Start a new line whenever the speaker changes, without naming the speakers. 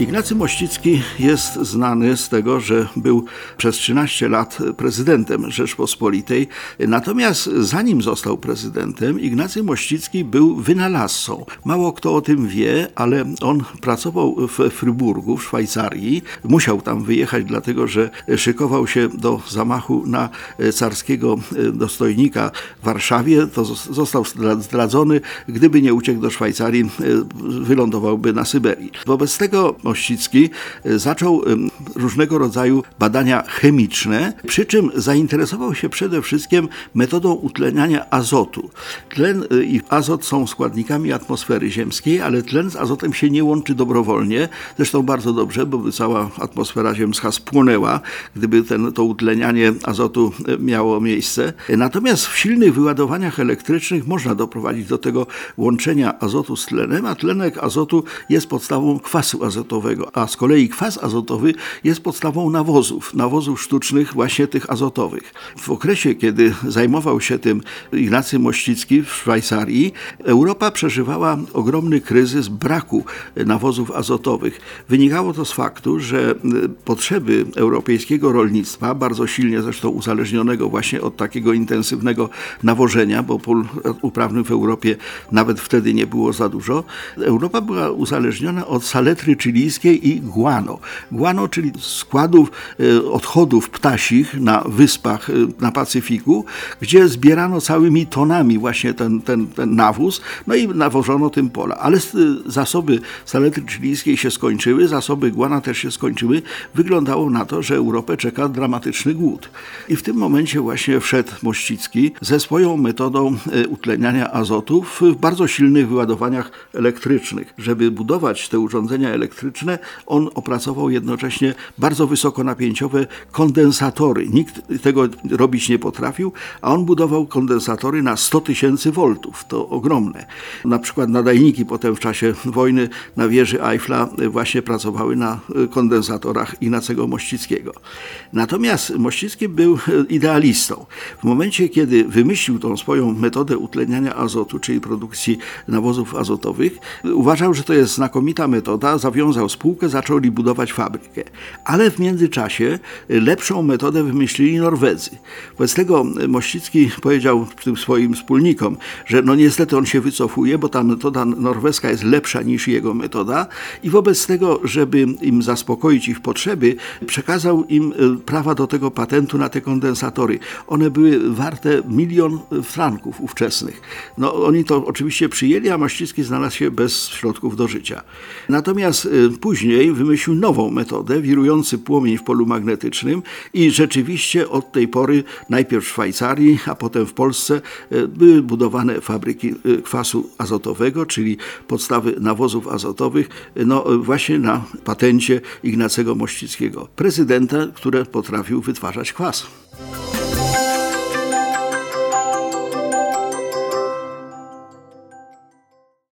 Ignacy Mościcki jest znany z tego, że był przez 13 lat prezydentem Rzeczpospolitej. Natomiast zanim został prezydentem, Ignacy Mościcki był wynalazcą. Mało kto o tym wie, ale on pracował w Fryburgu w Szwajcarii. Musiał tam wyjechać, dlatego że szykował się do zamachu na carskiego dostojnika w Warszawie. To został zdradzony. Gdyby nie uciekł do Szwajcarii, wylądowałby na Syberii. Wobec tego Mościcki e, zaczął różnego rodzaju badania chemiczne, przy czym zainteresował się przede wszystkim metodą utleniania azotu. Tlen e, i azot są składnikami atmosfery ziemskiej, ale tlen z azotem się nie łączy dobrowolnie. Zresztą bardzo dobrze, bo by cała atmosfera ziemska spłonęła, gdyby ten, to utlenianie azotu e, miało miejsce. Natomiast w silnych wyładowaniach elektrycznych można doprowadzić do tego łączenia azotu z tlenem, a tlenek azotu jest podstawą kwasu azotowego, a z kolei kwas azotowy jest podstawą nawozów, nawozów sztucznych właśnie tych azotowych. W okresie, kiedy zajmował się tym Ignacy Mościcki w Szwajcarii, Europa przeżywała ogromny kryzys braku nawozów azotowych. Wynikało to z faktu, że potrzeby europejskiego rolnictwa, bardzo silnie zresztą uzależnionego właśnie od takiego intensywnego nawożenia, bo pól uprawnych w Europie nawet wtedy nie było za dużo, Europa była uzależniona od saletry chilijskiej i guano. Guano, czyli składów e, odchodów ptasich na wyspach e, na Pacyfiku, gdzie zbierano całymi tonami właśnie ten, ten, ten nawóz, no i nawożono tym pola. Ale e, zasoby saletry chilijskiej się skończyły, zasoby guana też się skończyły. Wyglądało na to, że Europę czeka dramatyczny głód. I w tym momencie właśnie wszedł Mościcki ze swoją metodą utleniania azotu w bardzo silnych wyładowaniach elektrycznych. Żeby budować te urządzenia elektryczne, on opracował jednocześnie bardzo wysokonapięciowe kondensatory. Nikt tego robić nie potrafił, a on budował kondensatory na 100 tysięcy voltów. To ogromne. Na przykład nadajniki potem w czasie wojny na wieży Eiffla właśnie pracowały na kondensatorach Ignacego Mościckiego. Natomiast Mościcki był idealistą. W momencie, kiedy wymyślił tą swoją metodę utleniania azotu, czyli produkcji nawozów azotowych, uważał, że to jest znakomita metoda, zawiązał spółkę, zaczęli budować fabrykę. Ale w międzyczasie lepszą metodę wymyślili Norwedzy. Wobec tego Mościcki powiedział tym swoim wspólnikom, że no niestety on się wycofuje, bo ta metoda norweska jest lepsza niż jego metoda i wobec tego, żeby im zaspokoić ich potrzeby, przekazał im e, prawa do tego patentu na te kondensatory. One były warte milion franków ówczesnych. No oni to oczywiście przyjęli, a Mościcki znalazł się bez środków do życia. Natomiast e, Później wymyślił nową metodę, wirujący płomień w polu magnetycznym i rzeczywiście od tej pory najpierw w Szwajcarii, a potem w Polsce e, były budowane fabryki e, kwasu azotowego, czyli podstawy nawozów azotowych, e, no właśnie na patencie Ignacego Mościckiego, prezydenta, który potrafił wytwarzać kwas.